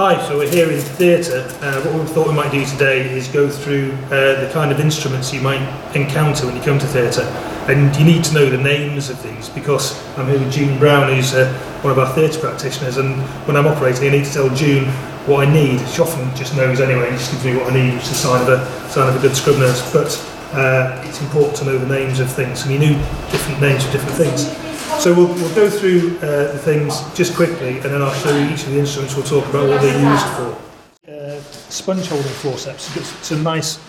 Hi, so we're here in theatre. Uh, what we thought we might do today is go through uh, the kind of instruments you might encounter when you come to theatre. And you need to know the names of these because I'm here with June Brown, who's uh, one of our theatre practitioners. And when I'm operating, I need to tell June what I need. She often just knows anyway, and just gives me what I need, which is a sign of a, sign of a good scrub nurse. But uh, it's important to know the names of things, and you knew different names for different things. So we'll, we'll go through uh, the things just quickly, and then I'll show you each of the instruments. We'll talk about what they're used for. Uh, sponge holding forceps. Got some nice,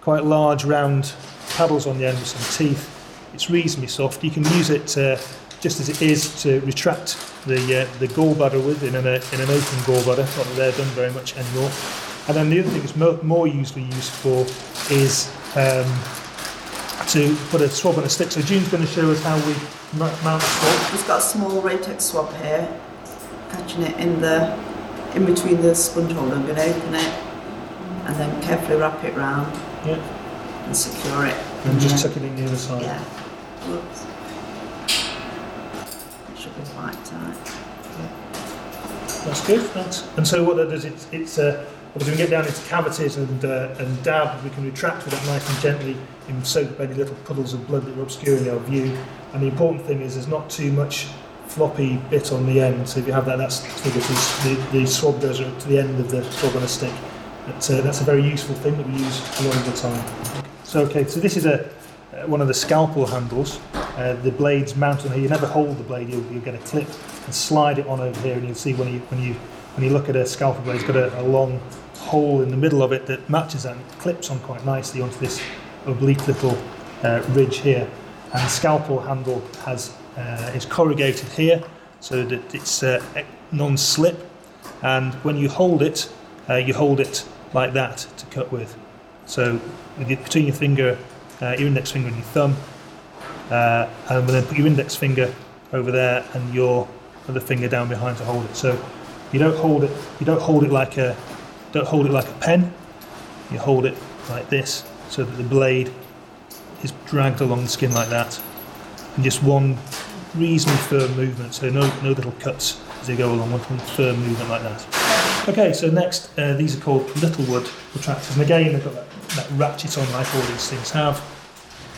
quite large, round paddles on the end with some teeth. It's reasonably soft. You can use it uh, just as it is to retract the uh, the gallbladder with in an, uh, in an open gallbladder. Not that they're done very much anymore. And then the other thing mo- more usually used for is um, to put a swab on a stick. So June's going to show us how we mount a swab. We've got a small Raytec swab here, catching it in the in between the sponge hole. I'm going to open it and then carefully wrap it round Yeah. and secure it. And just tuck it in the other side. Yeah. Whoops. It should be quite tight. That's good. Thanks. And so what that does, it's, it's uh, obviously we get down into cavities and uh, and dab, we can retract with that nice and gently and soak any little puddles of blood that are obscuring our view. And the important thing is there's not too much floppy bit on the end. So if you have that, that's because the, the swab goes to the end of the swab on a stick. But, uh, that's a very useful thing that we use a lot of the time. So okay, so this is a uh, one of the scalpel handles. Uh, the blade's mounted here. You never hold the blade. You'll, you'll get a clip and slide it on over here, and you'll see when you when you when you look at a scalpel blade, it's got a, a long hole in the middle of it that matches and clips on quite nicely onto this oblique little uh, ridge here. And the scalpel handle has uh, is corrugated here so that it's uh, non-slip. And when you hold it, uh, you hold it like that to cut with. So with your, between your finger, uh, your index finger and your thumb, uh, and then put your index finger over there and your other finger down behind to hold it. So you don't hold it. You don't hold it like a don't hold it like a pen. You hold it like this, so that the blade is dragged along the skin like that, and just one reasonably firm movement. So no no little cuts as they go along. One firm movement like that. Okay, so next uh, these are called Littlewood retractors, and again they've got that, that ratchet on like all these things have.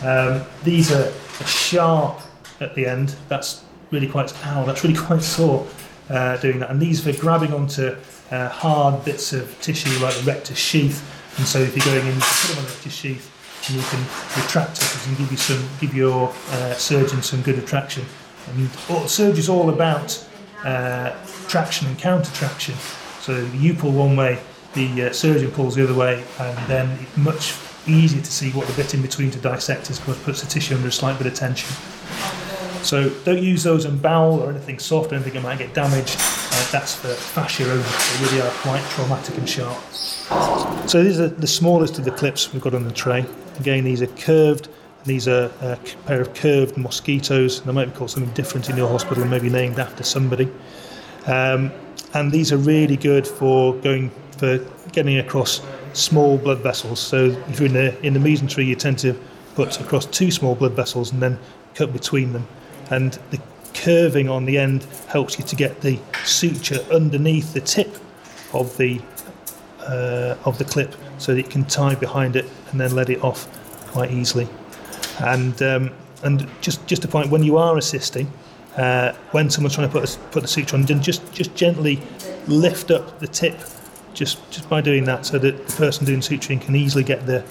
Um, these are sharp at the end. That's really quite ow. That's really quite sore uh, doing that. And these for grabbing onto uh, hard bits of tissue like the rectus sheath. And so if you're going in, you put them on the rectus sheath, and you can retract it and give you some, give your uh, surgeon some good retraction. And all, surgery's all about uh, traction and counter traction. So you pull one way, the uh, surgeon pulls the other way, and then it's much easier to see what the bit in between to dissect is because it puts the tissue under a slight bit of tension. So don't use those in bowel or anything soft, anything that might get damaged. Uh, that's for fascia only. They really are quite traumatic and sharp. So these are the smallest of the clips we've got on the tray. Again, these are curved. These are a pair of curved mosquitoes. They might be called something different in your hospital and maybe named after somebody. Um, and these are really good for going for getting across small blood vessels. So if you're in the in the mesentery, you tend to put across two small blood vessels and then cut between them. And the curving on the end helps you to get the suture underneath the tip of the uh, of the clip, so that you can tie behind it and then let it off quite easily. And um, and just just a point when you are assisting, uh, when someone's trying to put a, put the suture on, just just gently lift up the tip, just just by doing that, so that the person doing suturing can easily get the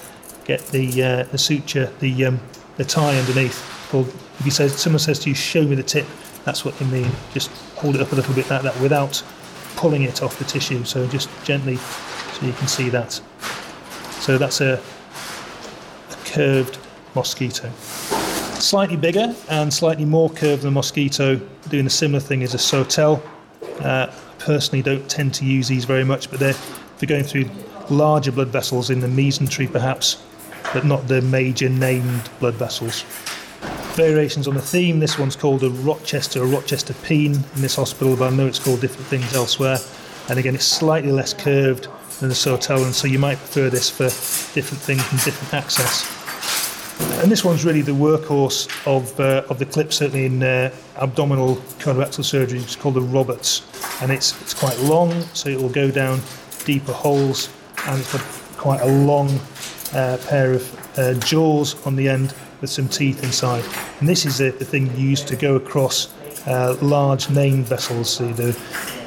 get the uh, the suture, the um, the tie underneath. Or if you someone says to you, "Show me the tip," that's what they mean. Just hold it up a little bit like that without pulling it off the tissue. So just gently, so you can see that. So that's a, a curved mosquito. Slightly bigger and slightly more curved than mosquito, doing a similar thing is a sautel. Uh, personally, don't tend to use these very much, but they're, they're going through larger blood vessels in the mesentery, perhaps, but not the major named blood vessels. Variations on the theme. This one's called a Rochester a Rochester Péan in this hospital, but I know it's called different things elsewhere. And again, it's slightly less curved than the sautel, and so you might prefer this for different things and different access. And this one's really the workhorse of, uh, of the clip, certainly in uh, abdominal colorectal surgery. It's called the Roberts, and it's, it's quite long, so it will go down deeper holes, and it's got quite a long uh, pair of uh, jaws on the end with some teeth inside. And this is the, the thing used to go across uh, large named vessels, so the,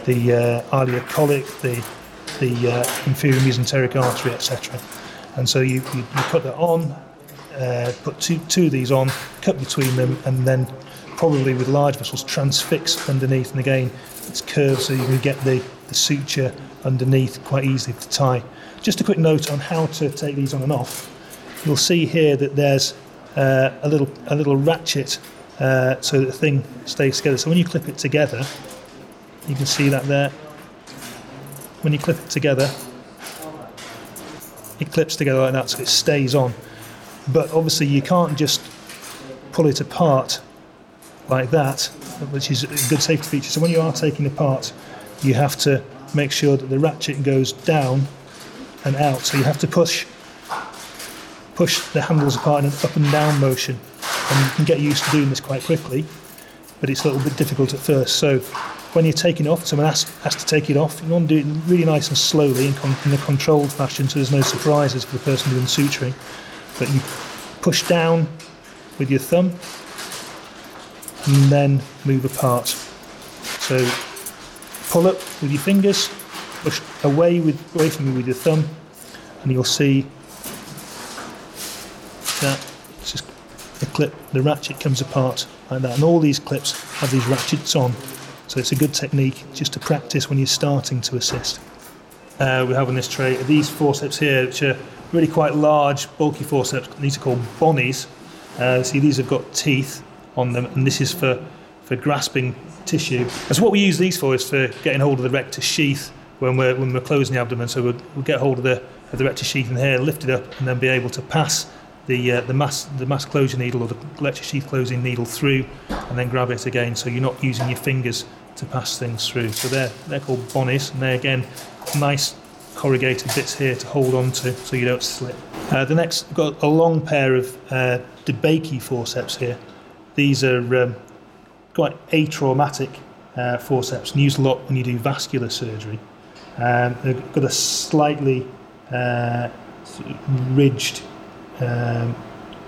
the uh, the, the uh, inferior mesenteric artery, etc. And so you, you, you put that on, uh, put two, two of these on, cut between them, and then probably with large vessels transfix underneath. And again, it's curved so you can get the, the suture underneath quite easily to tie. Just a quick note on how to take these on and off. You'll see here that there's uh, a little a little ratchet uh, so that the thing stays together. So when you clip it together, you can see that there. When you clip it together, it clips together like that, so it stays on. But obviously, you can't just pull it apart like that, which is a good safety feature. So when you are taking apart, you have to make sure that the ratchet goes down and out. So you have to push push the handles apart in an up and down motion. And you can get used to doing this quite quickly, but it's a little bit difficult at first. So when you're taking off, someone has, has to take it off, you want to do it really nice and slowly in, con- in a controlled fashion so there's no surprises for the person doing suturing. But you push down with your thumb and then move apart. So pull up with your fingers, push away with away from you with your thumb, and you'll see that it's just the clip, the ratchet comes apart like that. And all these clips have these ratchets on, so it's a good technique just to practice when you're starting to assist. Uh, we have on this tray these forceps here, which are really quite large, bulky forceps. These are called Bonneys. Uh, see, these have got teeth on them, and this is for, for grasping tissue. And so, what we use these for is for getting hold of the rectus sheath when we're, when we're closing the abdomen. So, we'll, we'll get hold of the, of the rectus sheath in here, lift it up, and then be able to pass the, uh, the, mass, the mass closure needle or the rectus sheath closing needle through, and then grab it again. So, you're not using your fingers to pass things through. So, they're, they're called Bonneys, and they're again nice corrugated bits here to hold on to so you don't slip. Uh, the next, got a long pair of uh, DeBakey forceps here. These are um, quite atraumatic uh, forceps and used a lot when you do vascular surgery. Um, they've got a slightly uh, ridged um,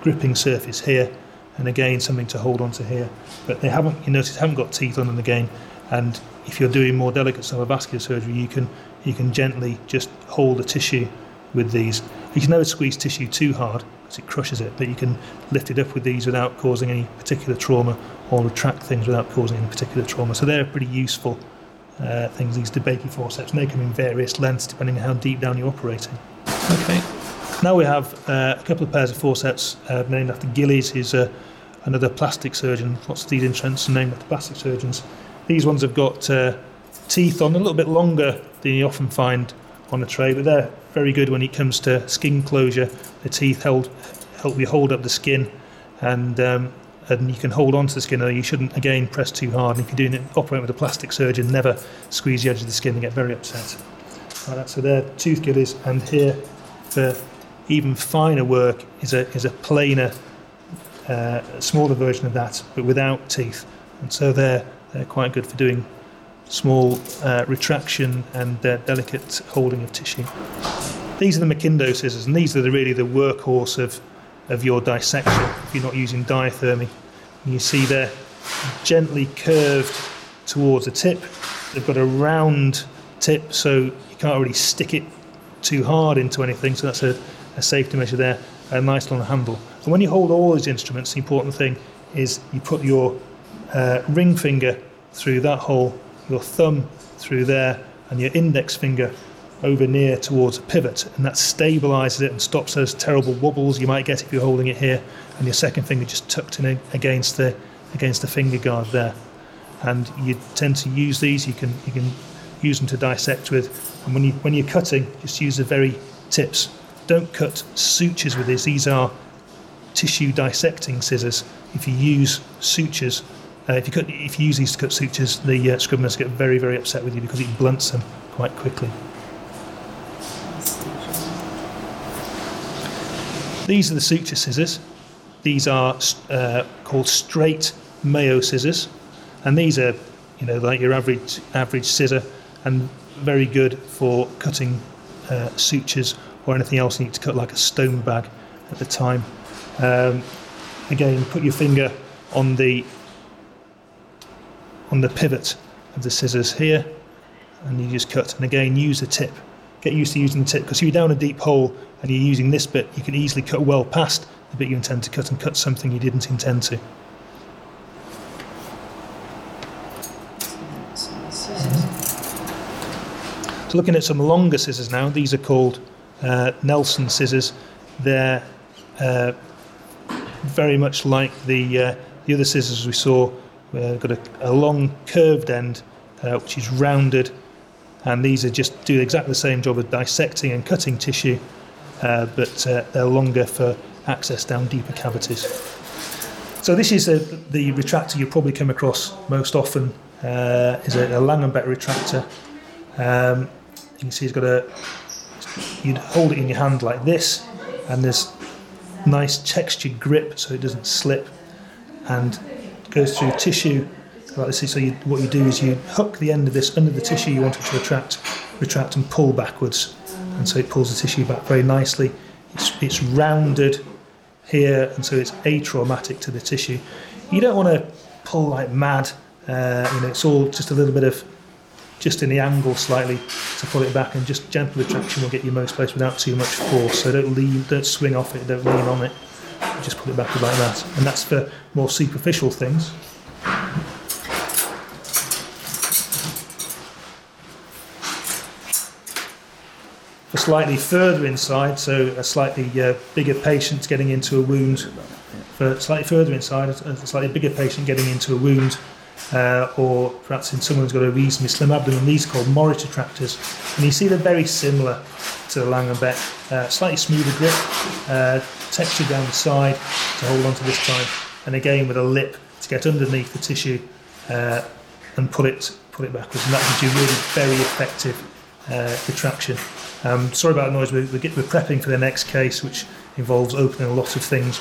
gripping surface here, and again something to hold onto here. But they haven't, you notice, haven't got teeth on them again. And if you're doing more delicate vascular surgery, you can you can gently just hold the tissue with these. You can never squeeze tissue too hard because it crushes it, but you can lift it up with these without causing any particular trauma or retract things without causing any particular trauma. So they're pretty useful uh, things, these DeBakey forceps, and they come in various lengths depending on how deep down you're operating. Okay. Now we have uh, a couple of pairs of forceps uh, named after Gillies, who's uh, another plastic surgeon. Lots of these instruments are named after plastic surgeons. These ones have got uh, teeth on, a little bit longer than you often find on a tray, but they're very good when it comes to skin closure. The teeth hold, help you hold up the skin, and um, and you can hold on to the skin. You shouldn't again press too hard. And if you're doing it operating with a plastic surgeon, never squeeze the edge of the skin and get very upset. That. So they're tooth gillies, and here for even finer work is a is a plainer, uh, smaller version of that, but without teeth. And so they're they're quite good for doing small uh, retraction and uh, delicate holding of tissue. These are the McIndoe scissors, and these are the, really the workhorse of, of your dissection if you're not using diathermy. And you see they're gently curved towards the tip. They've got a round tip, so you can't really stick it too hard into anything, so that's a, a safety measure there. A nice long handle. And when you hold all these instruments, the important thing is you put your uh, ring finger through that hole your thumb through there and your index finger over near towards a pivot, and that stabilizes it and stops those terrible wobbles you might get if you're holding it here, and your second finger just tucked in against the against the finger guard there. And you tend to use these. You can you can use them to dissect with, and when you when you're cutting, just use the very tips. Don't cut sutures with this. These are tissue dissecting scissors. If you use sutures, uh, if you cut, if you use these to cut sutures, the uh, scriveners get very, very upset with you because it blunts them quite quickly. These are the suture scissors. these are uh, called straight Mayo scissors, and these are, you know, like your average average scissor, and very good for cutting uh, sutures or anything else you need to cut, like a stone bag at the time. Um, again, put your finger on the on the pivot of the scissors here, and you just cut. And again, use the tip. Get used to using the tip because if you're down a deep hole and you're using this bit, you can easily cut well past the bit you intend to cut and cut something you didn't intend to. So looking at some longer scissors now, these are called uh, Nelson scissors. They're uh, very much like the uh, the other scissors we saw. We've got a, a long curved end, uh, which is rounded, and these are just do exactly the same job of dissecting and cutting tissue, uh, but uh, they're longer for access down deeper cavities. So this is a, the retractor you probably come across most often. Uh, is a, a Langenbeck retractor. Um, you can see it's got a. You'd hold it in your hand like this, and there's nice textured grip so it doesn't slip, and goes through tissue like this. So you, what you do is you hook the end of this under the tissue you want it to retract, retract and pull backwards, and so it pulls the tissue back very nicely. It's, it's rounded here, and so it's atraumatic to the tissue. You don't want to pull like mad. Uh, you know, it's all just a little bit of just in the angle slightly to pull it back, and just gentle retraction will get you most place without too much force. So don't lean, don't swing off it, don't lean on it. Just put it back like that, and that's for more superficial things. For slightly further inside, so a slightly uh, bigger patient getting into a wound. For slightly further inside, a slightly bigger patient getting into a wound, uh, or perhaps in someone who's got a reasonably slim abdomen, these are called Morris retractors. And you see they're very similar to the Langenbeck. Uh, slightly smoother grip, uh, texture down the side to hold onto this time, and again with a lip to get underneath the tissue uh, and pull it pull it backwards, and that gives you really very effective uh, retraction. Um, sorry about the noise. We're, we're, we're prepping for the next case, which involves opening a lot of things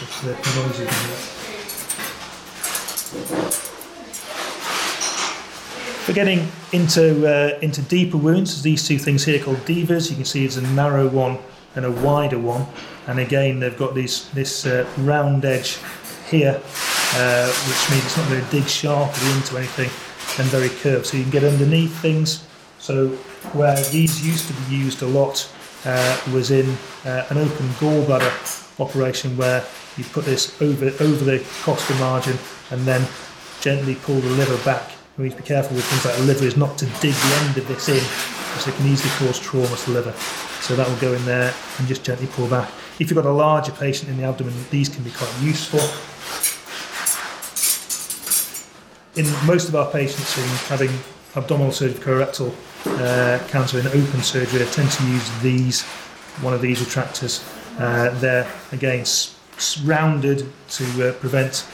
the. We're getting into uh, into deeper wounds. These two things here called Deavers. You can see it's a narrow one and a wider one, and again they've got this this uh, round edge here, uh, which means it's not going to dig sharply into anything and very curved. So you can get underneath things. So where these used to be used a lot uh, was in uh, an open gallbladder operation where you put this over over the costal margin and then gently pull the liver back we need to be careful with things like the liver is not to dig the end of this in because it can easily cause trauma to the liver. So that will go in there and just gently pull back. If you've got a larger patient in the abdomen, these can be quite useful. In most of our patients in having abdominal surgery colorectal uh, cancer in open surgery, I tend to use these, one of these retractors. Uh, they're again rounded to uh, prevent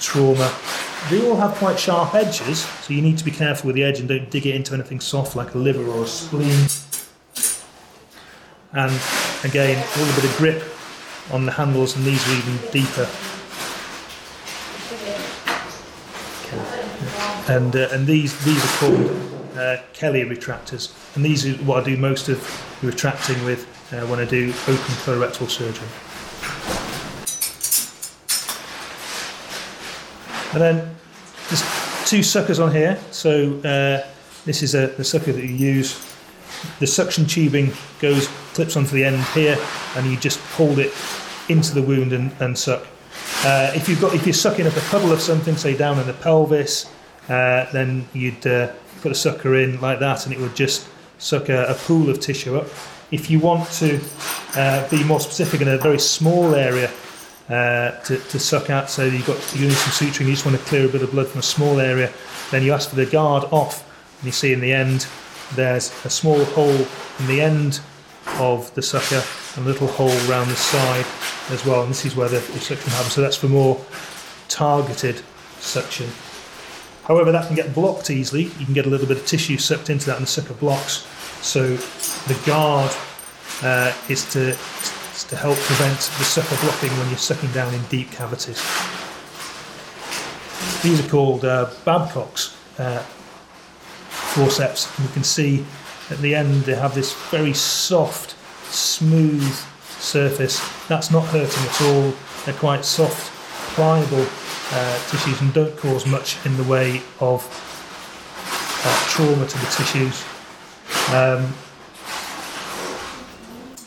trauma they all have quite sharp edges, so you need to be careful with the edge and don't dig it into anything soft like a liver or a spleen. And again, a little bit of grip on the handles, and these are even deeper. And uh, and these these are called uh, Kelly retractors, and these are what I do most of retracting with uh, when I do open colorectal surgery. And then there's two suckers on here. So uh, this is a, the sucker that you use. The suction tubing goes clips onto the end here, and you just hold it into the wound and, and suck. Uh, if you've got if you're sucking up a puddle of something, say down in the pelvis, uh, then you'd uh, put a sucker in like that, and it would just suck a, a pool of tissue up. If you want to uh, be more specific in a very small area, uh, to, to suck out. So you've got you're doing some suturing, you just want to clear a bit of blood from a small area. Then you ask for the guard off, and you see in the end there's a small hole in the end of the sucker and a little hole around the side as well. And this is where the, the suction happens. So that's for more targeted suction. However, that can get blocked easily. You can get a little bit of tissue sucked into that, and the sucker blocks. So the guard uh, is to It's to help prevent the sucker blocking when you're sucking down in deep cavities. These are called uh, Babcock's uh, forceps. You can see at the end they have this very soft, smooth surface. That's not hurting at all. They're quite soft, pliable uh, tissues and don't cause much in the way of uh, trauma to the tissues. Um,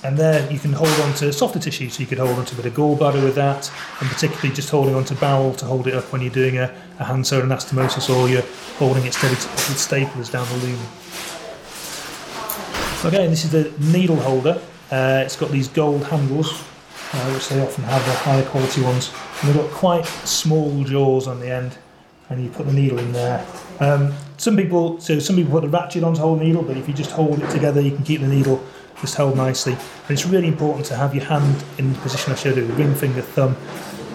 and there you can hold on to softer tissue, so you could hold on to a bit of gallbladder with that, and particularly just holding on to bowel to hold it up when you're doing a, a hand sewn anastomosis or you're holding it steady with staplers down the lumen. Okay, this is the needle holder. Uh, it's got these gold handles, uh, which they often have the higher quality ones, and they've got quite small jaws on the end, and you put the needle in there. Um, some people, so some people put the ratchet on to hold the needle, but if you just hold it together, you can keep the needle just held nicely. And it's really important to have your hand in the position I showed you, the ring finger, thumb,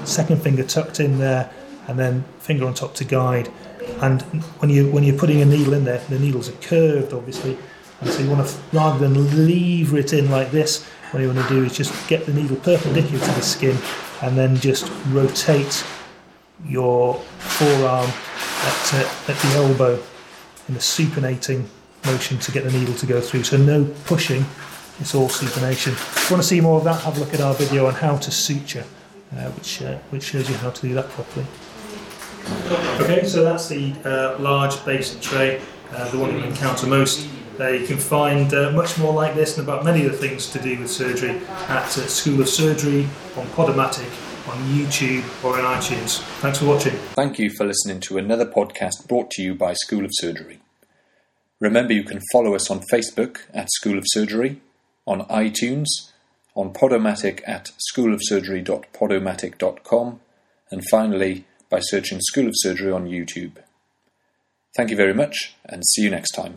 second finger tucked in there, and then finger on top to guide. And when you when you're putting a needle in there, the needles are curved, obviously, and so you want to rather than lever it in like this, what you want to do is just get the needle perpendicular to the skin, and then just rotate your forearm at, uh, at the elbow in a supinating motion to get the needle to go through. So no pushing, it's all supination. If you want to see more of that, have a look at our video on how to suture, uh, which, uh, which shows you how to do that properly. Okay, so that's the uh, large basin tray, uh, the one you encounter most. Uh, you can find uh, much more like this and about many other things to do with surgery at uh, School of Surgery, on Podomatic, on YouTube, or in iTunes. Thanks for watching. Thank you for listening to another podcast brought to you by School of Surgery. Remember, you can follow us on Facebook at School of Surgery, on iTunes, on Podomatic at schoolofsurgery.podomatic.com, and finally by searching School of Surgery on YouTube. Thank you very much, and see you next time.